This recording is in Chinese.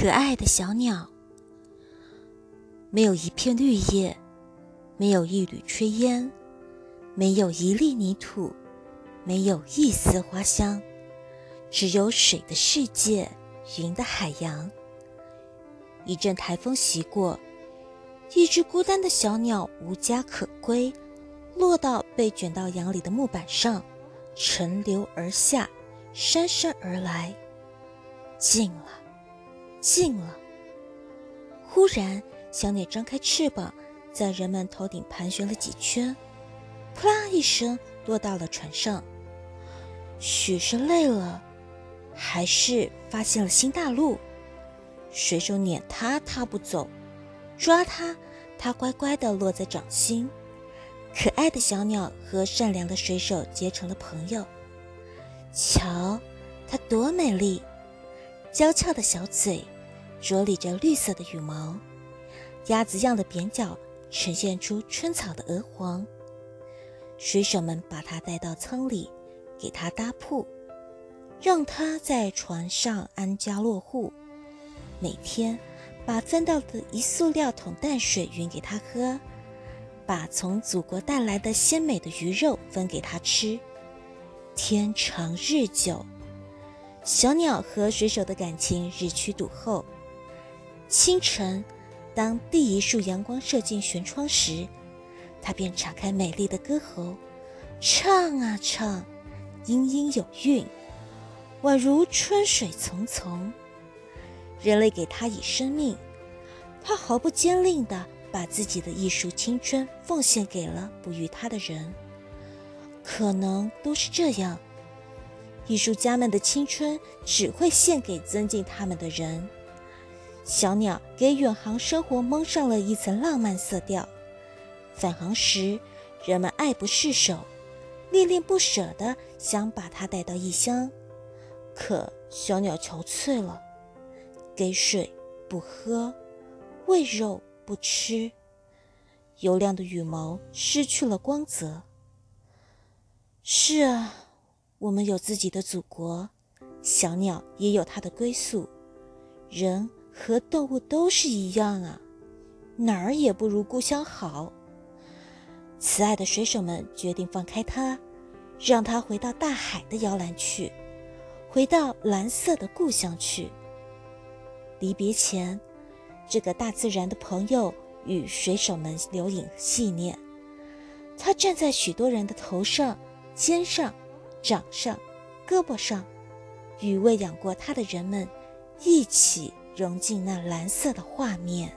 可爱的小鸟，没有一片绿叶，没有一缕炊烟，没有一粒泥土，没有一丝花香，只有水的世界，云的海洋。一阵台风袭过，一只孤单的小鸟无家可归，落到被卷到洋里的木板上，沉流而下，姗姗而来，静了。静了。忽然，小鸟张开翅膀，在人们头顶盘旋了几圈，扑啦一声落到了船上。许是累了，还是发现了新大陆？水手撵它，它不走；抓它，它乖乖地落在掌心。可爱的小鸟和善良的水手结成了朋友。瞧，它多美丽！娇俏的小嘴，着理着绿色的羽毛，鸭子样的扁脚呈现出春草的鹅黄。水手们把它带到舱里，给它搭铺，让它在船上安家落户。每天把分到的一塑料桶淡水匀给它喝，把从祖国带来的鲜美的鱼肉分给它吃。天长日久。小鸟和水手的感情日趋笃厚。清晨，当第一束阳光射进舷窗时，它便敞开美丽的歌喉，唱啊唱，音音有韵，宛如春水淙淙。人类给它以生命，它毫不坚吝地把自己的艺术青春奉献给了哺育它的人。可能都是这样。艺术家们的青春只会献给尊敬他们的人。小鸟给远航生活蒙上了一层浪漫色调。返航时，人们爱不释手，恋恋不舍地想把它带到异乡。可小鸟憔悴了，给水不喝，喂肉不吃，油亮的羽毛失去了光泽。是啊。我们有自己的祖国，小鸟也有它的归宿，人和动物都是一样啊，哪儿也不如故乡好。慈爱的水手们决定放开它，让它回到大海的摇篮去，回到蓝色的故乡去。离别前，这个大自然的朋友与水手们留影纪念。他站在许多人的头上、肩上。掌上、胳膊上，与喂养过它的人们一起融进那蓝色的画面。